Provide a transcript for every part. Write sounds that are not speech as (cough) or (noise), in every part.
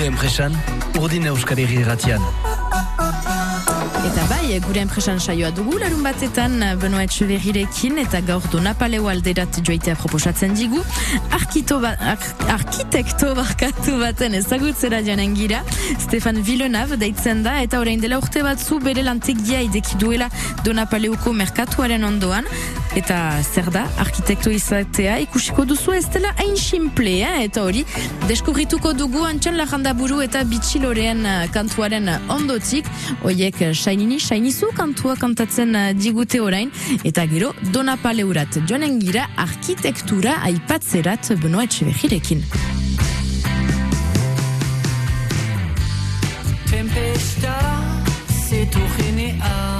Gure enpresan, urdin euskal irratian. Eta bai, gure enpresan saioa dugu larun batetan Benoa Etxeverrirekin eta gaur Donapaleo alderat joitea proposatzen digu. Arkito ba, ar, arkitekto barkatu baten ezagutzera joanen gira. Stefan Villeneuve deitzen da eta orain dela urte batzu bere lantegia ideki duela Donapaleoko merkatuaren ondoan. Eta zer da, arkitekto izatea ikusiko duzu ez dela hain simple, eh? eta hori deskubrituko dugu antxan lajandaburu eta bitxilorean kantuaren ondotik. Oiek Shainini, Shainizu kantua kantatzen digute orain, eta gero Donapaleurat joanen gira arkitektura aipatzerat Benoa Etxebejirekin. Tempesta zetorrenean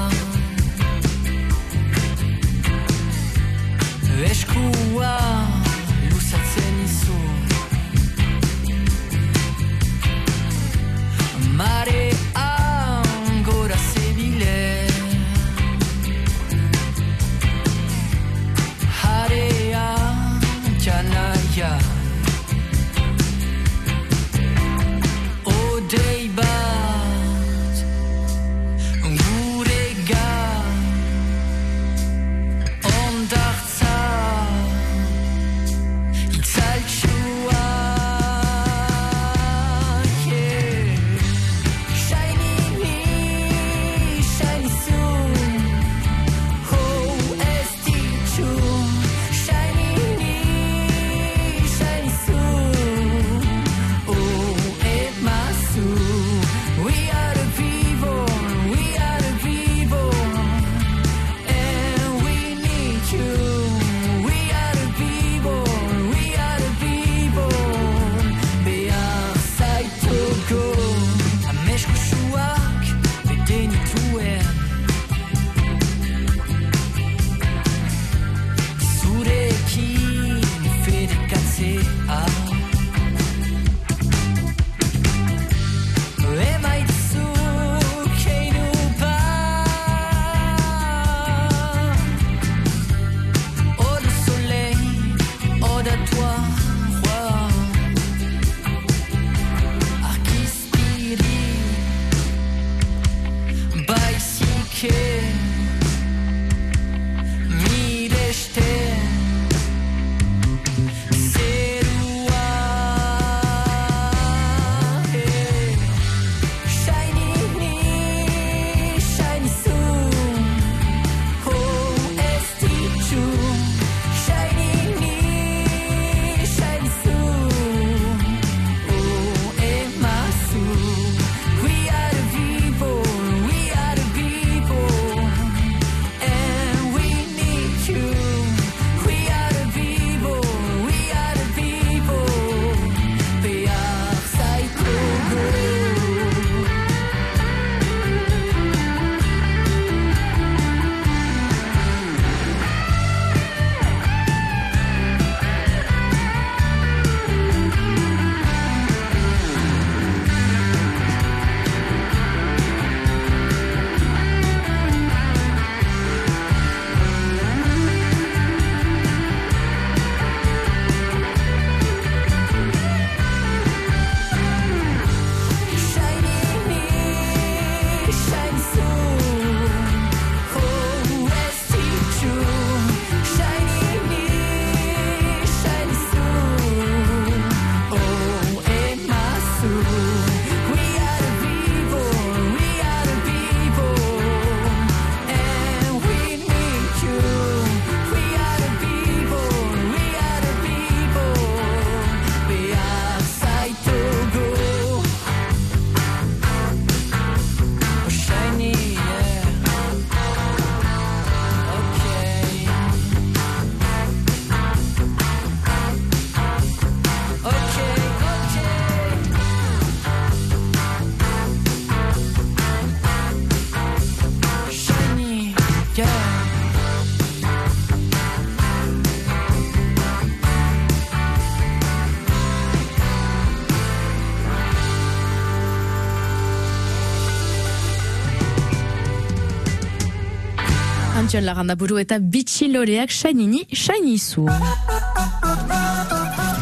Antxon lagandaburu eta bitxiloreak Shainini, Shainizu.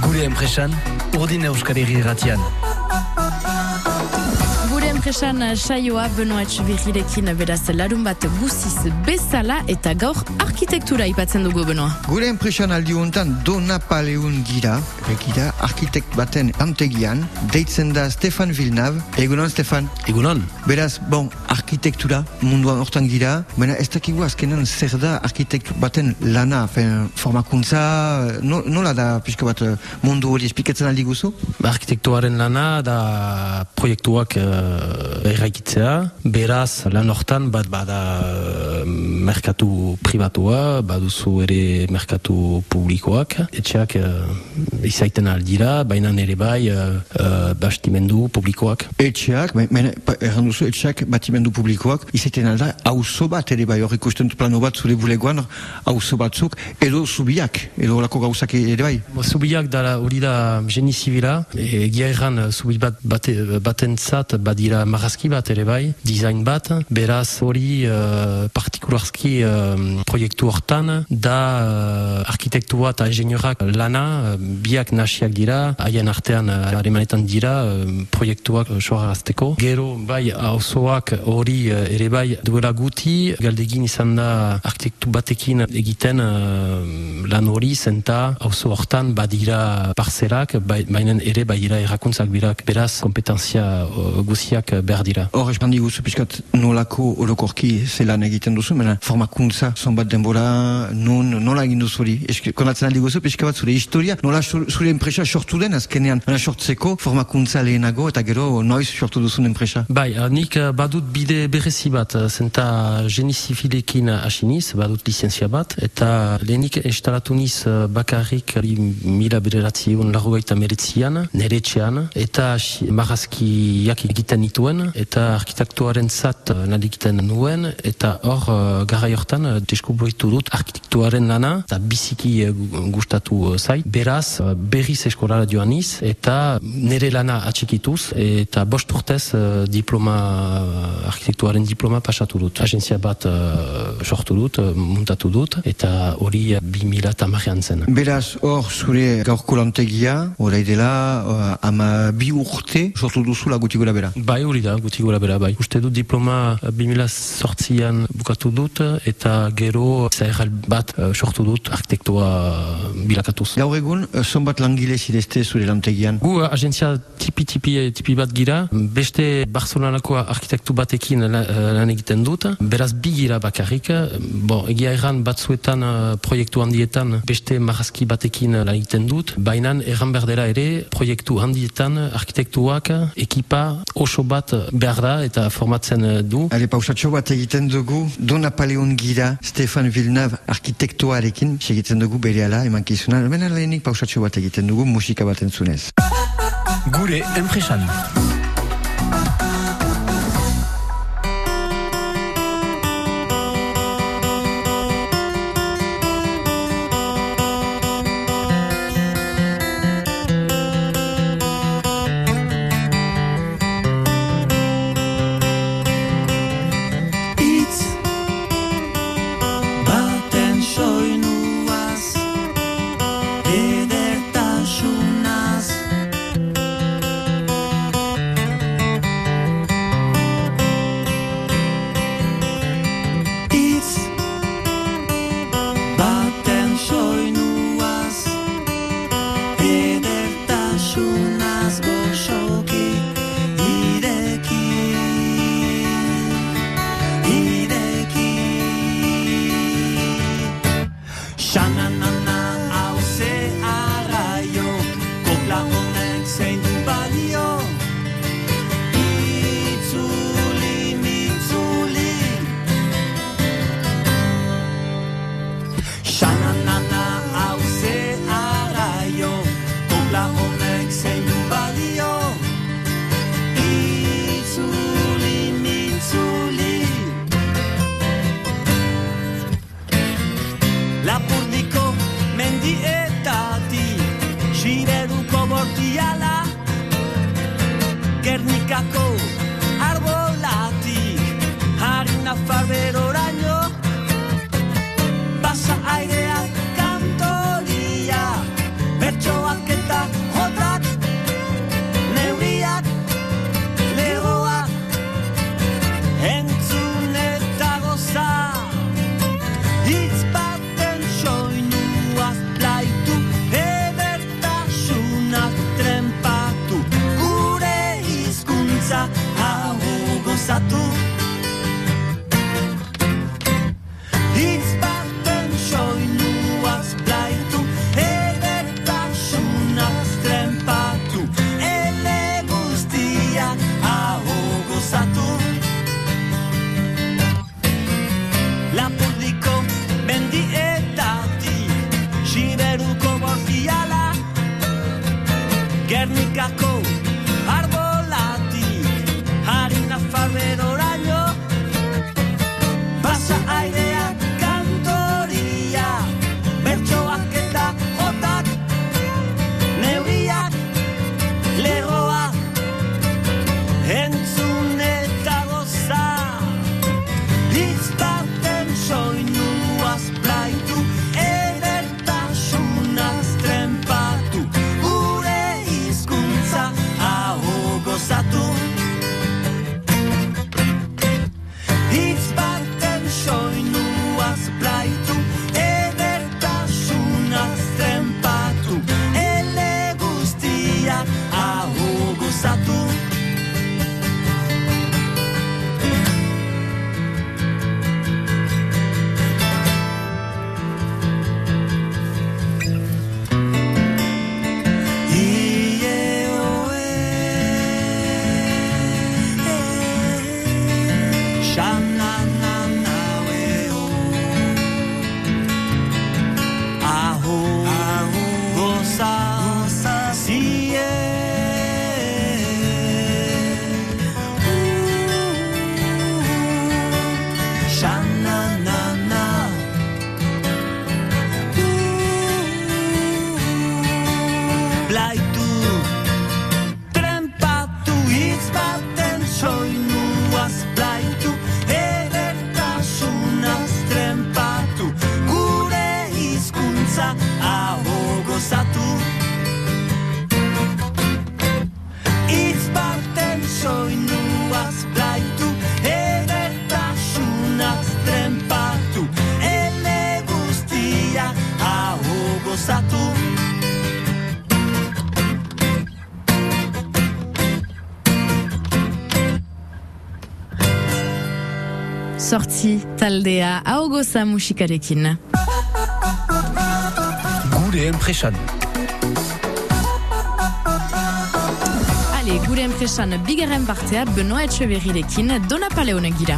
Gure enpresan, urdin euskal irratian. Enpresan saioa Benoit Birrirekin beraz larun bat guziz bezala eta gaur arkitektura ipatzen dugu Benoa. Gure enpresan aldi honetan Dona Paleun gira, gira arkitekt baten antegian, deitzen da Stefan Villeneuve. Egunon, Stefan? Egunon. Beraz, bon, arkitektura munduan hortan gira, baina ez dakigu azkenan zer da arkitekt baten lana, fen, formakuntza, no, nola da pixka bat mundu hori espikatzen aldi guzu? Arkitektuaren lana da proiektuak uh, erraikitzea, beraz lan hortan bat bada uh, merkatu privatua, baduzu ere merkatu publikoak, etxeak uh, izaiten aldira, baina ere bai uh, uh, bastimendu publikoak. Etxeak, baina erran duzu etxeak batimendu publikoak, izaiten alda hauzo bat ere bai, hor ikusten plano bat zure bulegoan, hauzo batzuk, edo zubiak, edo lako gauzak ere bai. Zubiak da hori da geni zibila, egia erran zubi bat bate, batentzat badira marrazki bat ere bai, design bat, beraz hori uh, partikularski uh, proiektu hortan da uh, arkitektua eta ingenierak lana uh, biak nasiak dira, haien artean uh, dira uh, proiektuak soarazteko. Gero bai hauzoak hori uh, ere bai duela guti, galdegin izan da arkitektu batekin egiten uh, lan hori zenta hauzo hortan badira parzelak, baina ere badira errakuntzak birak, beraz kompetentzia uh, guziak behar dira. Hor, espan diguzu, piskat, nolako orokorki zelan egiten duzu, mena formakuntza, zonbat denbora, non, nola egin duzu hori? Konatzen aldi guzu, piskat zure historia, nola zure enpresa sortu den, azkenean, mena sortzeko formakuntza lehenago, eta gero, noiz sortu duzun enpresa? Bai, nik badut bide berezi bat, zenta geni zifilekin asiniz, badut licentzia bat, eta lehenik instalatu niz bakarrik mila bederatzion larrogaita meretzian, nere txean, eta marazkiak egiten nituen, eta arkitektuaren zat nahi egiten nuen, eta hor uh, gara jortan uh, deskubritu dut arkitektuaren lana, eta biziki gustatu zait. Beraz, berriz eskolara joan iz, eta nire lana atxikituz, eta bost urtez diploma, arkitektuaren diploma pasatu dut. Agentzia bat sortu dut, muntatu dut, eta hori uh, bi mila tamarean zen. Beraz, hor zure gaurko lantegia, orai dela, ama bi urte sortu duzula guti gura bera. Bai hori da, guti gura bera, bai. Uste dut diploma 2000 sortzian bukatu dut, eta gero zaheral bat uh, sortu dut arkitektua bilakatuz. Gaur egun, zonbat langile zidezte zure lantegian? Gu agentzia tipi-tipi tipi bat gira, beste Barcelonako arkitektu batekin lan egiten dut, beraz bi gira bakarrik, bon, egia erran batzuetan uh, proiektu handietan beste marazki batekin lan egiten dut, baina erran berdera ere proiektu handietan arkitektuak ekipa oso bat behar da eta formatzen du. Ale pausatxo bat egiten dugu, Don Napoleon gira Stefan Villeneuve arkitektuarekin, segitzen dugu bere ala, eman kizuna, hemen lehenik pausatxo bat egiten dugu musika bat entzunez. Gure enpresan. Gernikako taldea haugoza musikarekin. Gure enpresan. Ale, gure enpresan bigarren partea Benoa Etxeberrirekin Dona Paleone gira.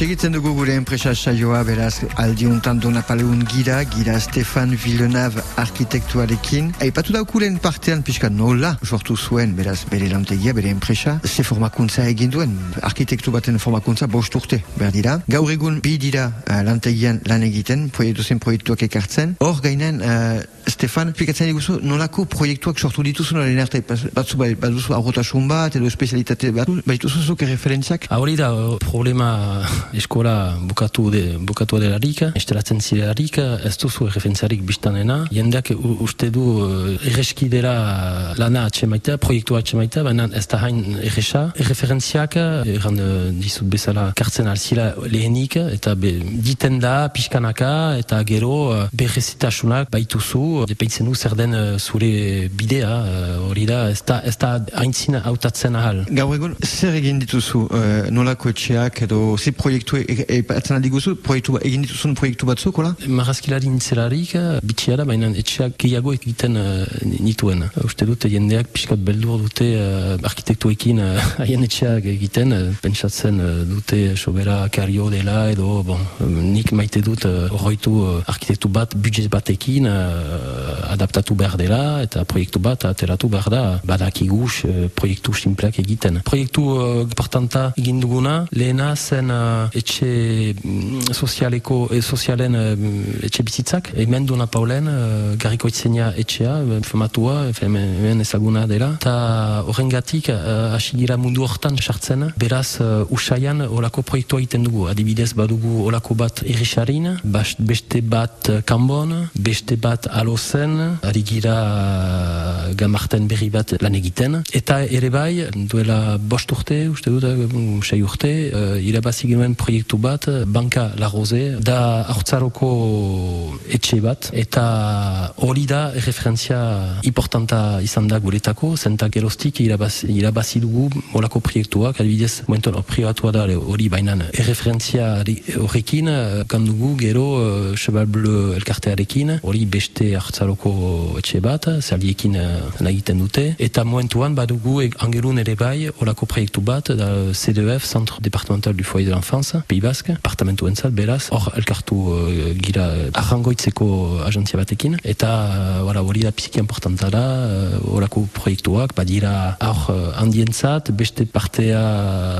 Segitzen dugu gure enpresa saioa, beraz, aldiuntan Dona Paleun gira, gira Stefan Villeneuve arkitektuarekin. Aipatu daukuren partean pixka nola, sortu zuen, beraz, bere lantegia, bere enpresa, ze formakuntza egin duen, arkitektu baten formakuntza bost urte, behar dira. Gaur egun bi dira uh, lantegian lan egiten, proiektu zen proiektuak ekartzen. Hor gainen, uh, Stefan, pikatzen diguzu, nolako proiektuak sortu dituzu nola arte, batzu bai, baduzu aurrotasun bat, edo espezialitate bat, baituzu zuke referentziak? Hori da, problema eskola bukatu de, bukatu delarik, estelatzen zirelarik, ez duzu erreferentziarik biztanena, jendeak uste du erreski dela lana atxemaita, proiektua atxemaita, baina ez da hain erresa. Erreferentziak, erran eh, dizut bezala, kartzen alzila lehenik, eta be, diten da, pixkanaka, eta gero eh, berrezitasunak baituzu, depeitzen du zer den eh, zure bidea, eh, hori da, ez da, ez da haintzina hautatzen ahal. Gaur egun, zer egin dituzu uh, nolako etxeak edo ze proiektu epatzen aldi guzu, proiektu egin dituzun proiektu batzuk, hola? Marrazkilari nintzelarik, bitxia da, baina etxeak gehiago egiten uh, nituen. Uste dute jendeak pixkat beldur dute uh, arkitektuekin uh, (laughs) haien etxeak egiten, uh, pentsatzen uh, dute sobera kario dela edo, bon, nik maite dut uh, horroitu uh, arkitektu bat budget batekin uh, adaptatu behar dela eta proiektu bat ateratu behar da. Badakigus uh, proiektu simpleak egiten. Proiektu uh, importanta egin duguna, lehena zen uh, etxe mm, sozialeko, e, sozialen uh, etxe bizitzak, hemen Dona Paulen, uh, garriko itzenia etxea, famatua, hemen, ezaguna dela, eta horrengatik uh, hasi gira mundu hortan sartzen, beraz uh, usaian olako proiektua egiten dugu, adibidez badugu olako bat irrisarin, beste bat kanbon, beste bat alozen, ari gira uh, gamarten berri bat lan egiten, eta ere bai, duela bost urte, uste dut, uh, sei urte, uh, irabazi genuen proiektu bat, Banka La Rose, da haurtzaroko etxe bat, eta hori da referentzia importanta izan da guretako, zenta geroztik irabazi, irabazi dugu molako proiektuak, adibidez, momentu hor privatua da hori bainan erreferentzia horrekin, kandugu gero uh, Cheval Bleu elkartearekin, hori beste hartzaroko etxe bat, zaldiekin uh, egiten dute, eta momentuan badugu e- angelun ere bai, horako proiektu bat, da CDF, Centre Departemental du Foyer de l'Enfance, Pays Basque, apartamentu entzat, beraz, hor elkartu uh, gira arrangoitzeko agentzia batekin, eta wala, hori da piziki importanta da, uh, horako proiektuak, badira hor uh, handientzat, beste partea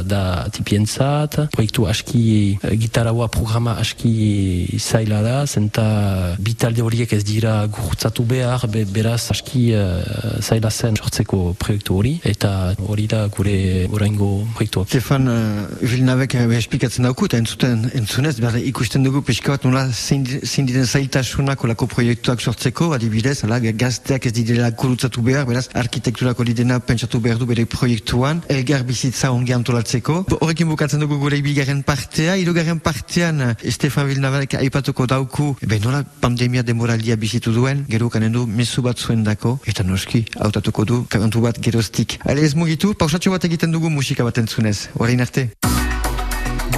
da tipientzat, proiektu aski, uh, gitaraua programa aski zaila da, zenta bitalde horiek ez dira gurutzatu behar, be, beraz aski uh, zaila zen sortzeko proiektu hori, eta hori da gure oraingo proiektuak. Stefan uh, Villenavek uh, esplikatzen dauku eta entzuten, entzunez, behar ikusten dugu pixka bat nola zein di- zein diren zailtasunak olako proiektuak sortzeko, adibidez, ala, gazteak ez direla gurutzatu behar, beraz, arkitekturak hori dena pentsatu behar du bere proiektuan, elgar bizitza ongi antolatzeko. Horrekin bukatzen dugu gure bigarren partea, hirugarren partean Stefan Villenavek aipatuko dauku, be nola pandemia demoraldia bizitu duen, gero kanen du mezu bat zuen dako, eta noski, hautatuko du, kantu bat geroztik. Ale ez mugitu, pausatxo bat egiten dugu musika bat entzunez. Orain arte.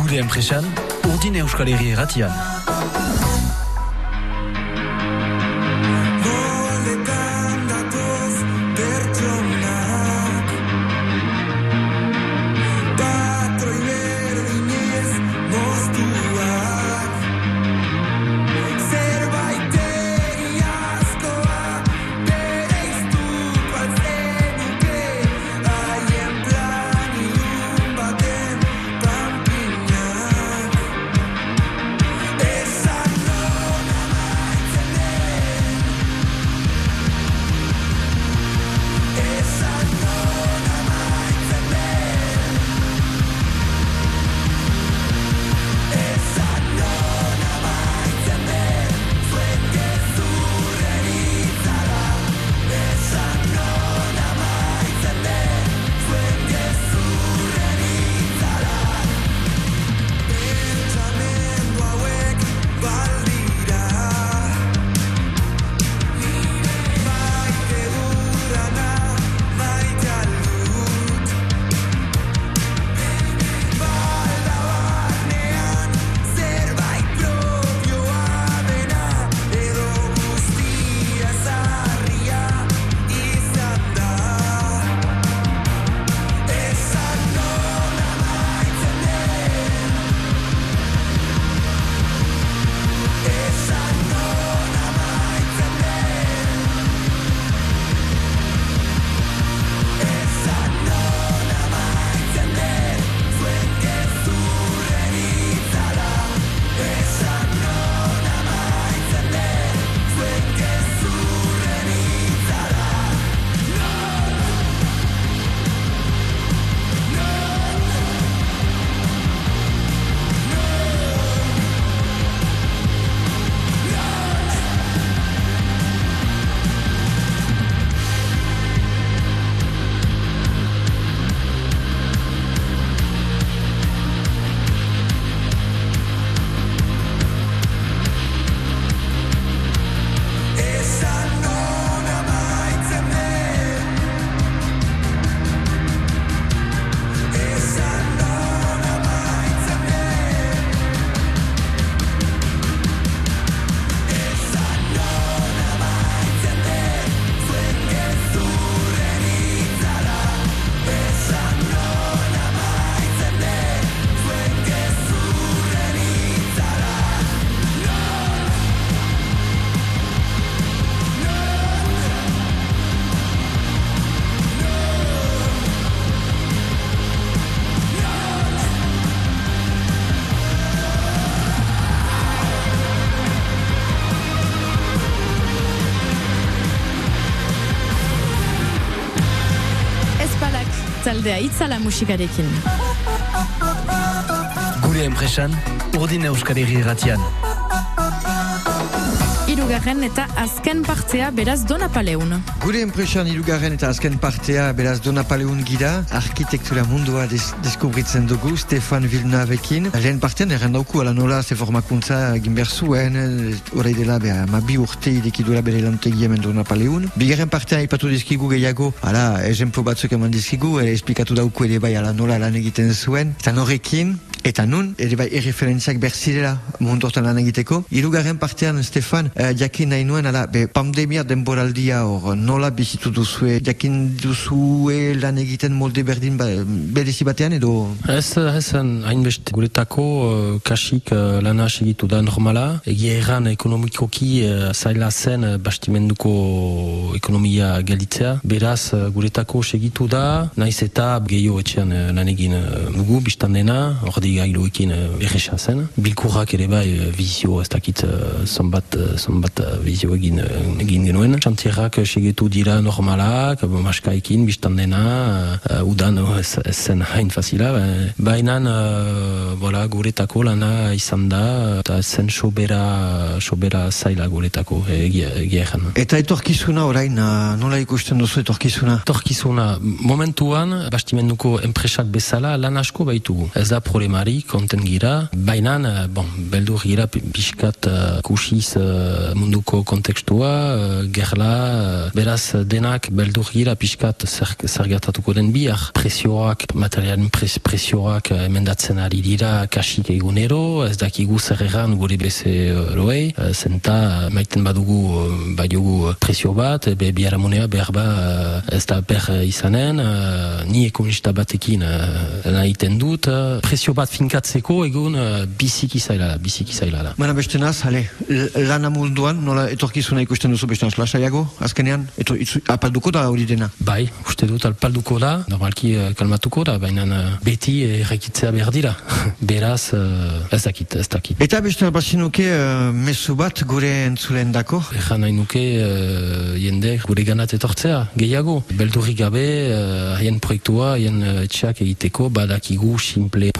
Gure enpresan, urdin euskal herri erratian. Taldea itzala musikarekin. Gure enpresan, urdin euskal irratian. Irugarren eta azken partea beraz Dona Paleun. Gure enpresan irugarren eta azken partea beraz Dona Paleun gira, arkitektura mundua des deskubritzen dugu Stefan Vilnavekin. Lehen partean errandauku ala nola ze formakuntza egin behar zuen, horrei dela beha, ma bi urte idekidura bere lantegi hemen Dona Paleun. Bigarren partean ipatu dizkigu gehiago, ala, eżemplu batzuk eman dizkigu, ere esplikatu dauku ere bai ala nola lan egiten zuen. Eta norrekin, Eta nun, ere bai erreferentziak berzirela mundu hortan lan egiteko. Hirugarren partean, Stefan, eh, jakin nahi nuen, ala, be, pandemia denboraldia hor, nola bizitu duzue, jakin duzue lan egiten molde berdin ba, berezi batean edo? Ez, ez, hainbeste guretako uh, kasik uh, lana segitu da normala. Egia erran ekonomikoki uh, zaila zen uh, bastimenduko ekonomia galitzea. Beraz, uh, guretako segitu da, naiz eta gehiago etxean uh, lan egin uh, dugu, biztan dena, ordi gailoekin uh, erresa zen. Bilkurrak ere bai uh, vizio ez dakit uh, zonbat, uh, zonbat uh, egin, uh, egin genuen. Xantierrak uh, segetu dira normalak, uh, maskaekin, biztan dena, uh, udan uh, ez, ez zen hain fazila. Uh, Baina uh, voilà, guretako lana izan da, eta ez zen sobera, sobera zaila guretako egia, egia egan. Eta etorkizuna orain, uh, nola ikusten duzu etorkizuna? Etorkizuna, momentuan, bastimenduko enpresak bezala lan asko baitugu. Ez da problemari, konten gira. Baina, uh, bon, beldur gira pi- pixkat uh, kusiz uh, munduko kontekstua, uh, gerla, uh, beraz denak beldur gira pixkat zer, zer den bihar. Presioak, materialen pres, presioak uh, emendatzen ari dira kasik egunero, ez dakigu zer erran gure beze roei, uh, zenta uh, maiten badugu uh, badugu presio bat, be biharamunea behar ba uh, ez da uh, izanen, uh, ni ekonomista batekin uh, lan egiten dut, uh, presio bat finkatzeko egun uh, biziki zaila da, biziki zaila da. Baina beste naz, hale, lana munduan, nola etorkizuna ikusten duzu beste naz, lasaiago, azkenean, eto, itzu, apalduko da hori dena. Bai, uste dut alpalduko da, normalki uh, kalmatuko da, baina uh, beti errekitzea behar dira. (laughs) Beraz, uh, ez dakit, ez dakit. Eta beste bazinuke uh, mezu bat gure entzulen dako. Ejan nahi nuke uh, jende gure ganat etortzea, gehiago. Beldurrik gabe, uh, haien proiektua, haien uh, etxeak egiteko, badakigu simple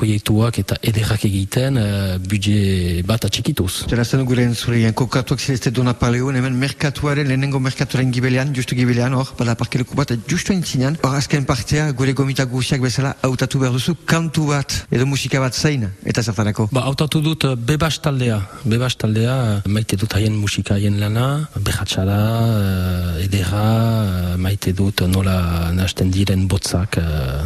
proiektuak eta ederrak egiten uh, budget bat atxikituz. Zera zen gure entzulean, kokatuak zeleste dona paleun, hemen merkatuaren, lehenengo merkatuaren gibelean, justu gibelean, hor, bada parkeleku bat, justu entzinean, hor azken partea, gure gomita guziak bezala, hautatu behar duzu, kantu bat, edo musika bat zain, eta zertarako. Ba, hautatu dut uh, bebas taldea. Bebas taldea, uh, maite dut haien musika haien lana, behatxara, edera, maite dut nola nasten diren botzak.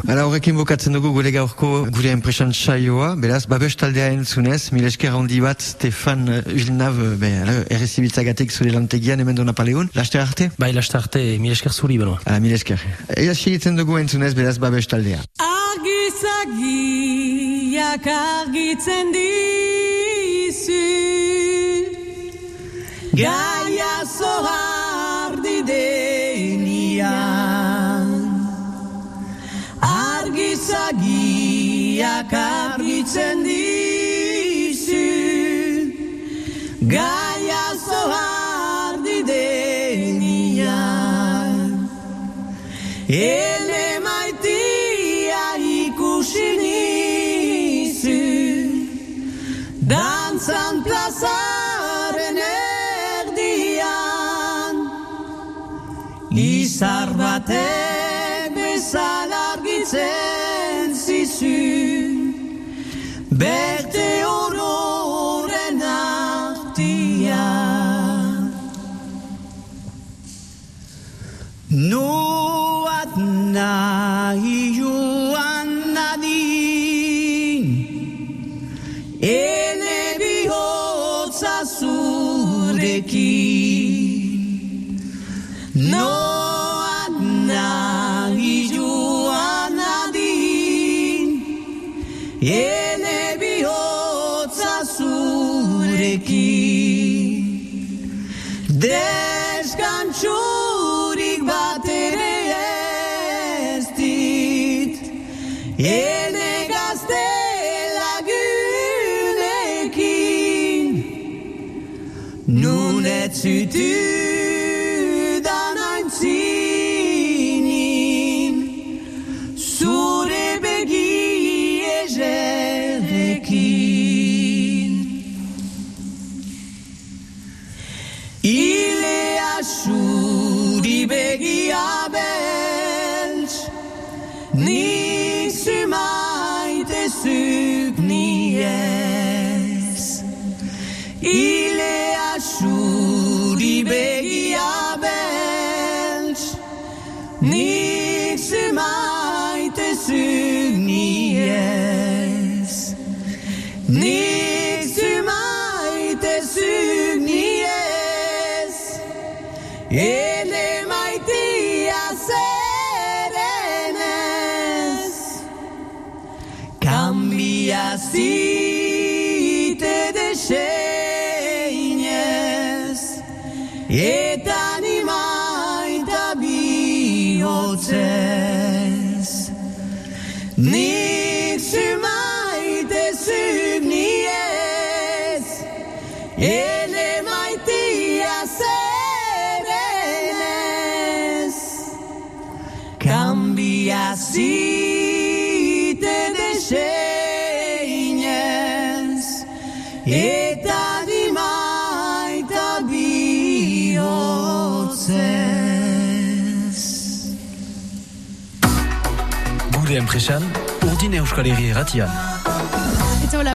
Hala horrekin bokatzen dugu gure gaurko gure enpresan saioa, beraz, babes taldea entzunez, mil esker handi bat, Stefan Villeneuve, be, errezibitzagatik zure lantegian, hemen dona paleun, laste arte? bai, laste arte, mil esker zuri, benoa. Hala, mil esker. Ea segitzen dugu entzunez, beraz, babes taldea. Argizagiak argitzen dizu Gaia zohardi denian Argizagiak argitzen dizu Gaia zohardi denian. Ene maitia ikusi nizu Dantzan plazaren erdian. Izar batek bezala argitzen Berte ororen artian Noat assim te déchaînes. Gure enpresan,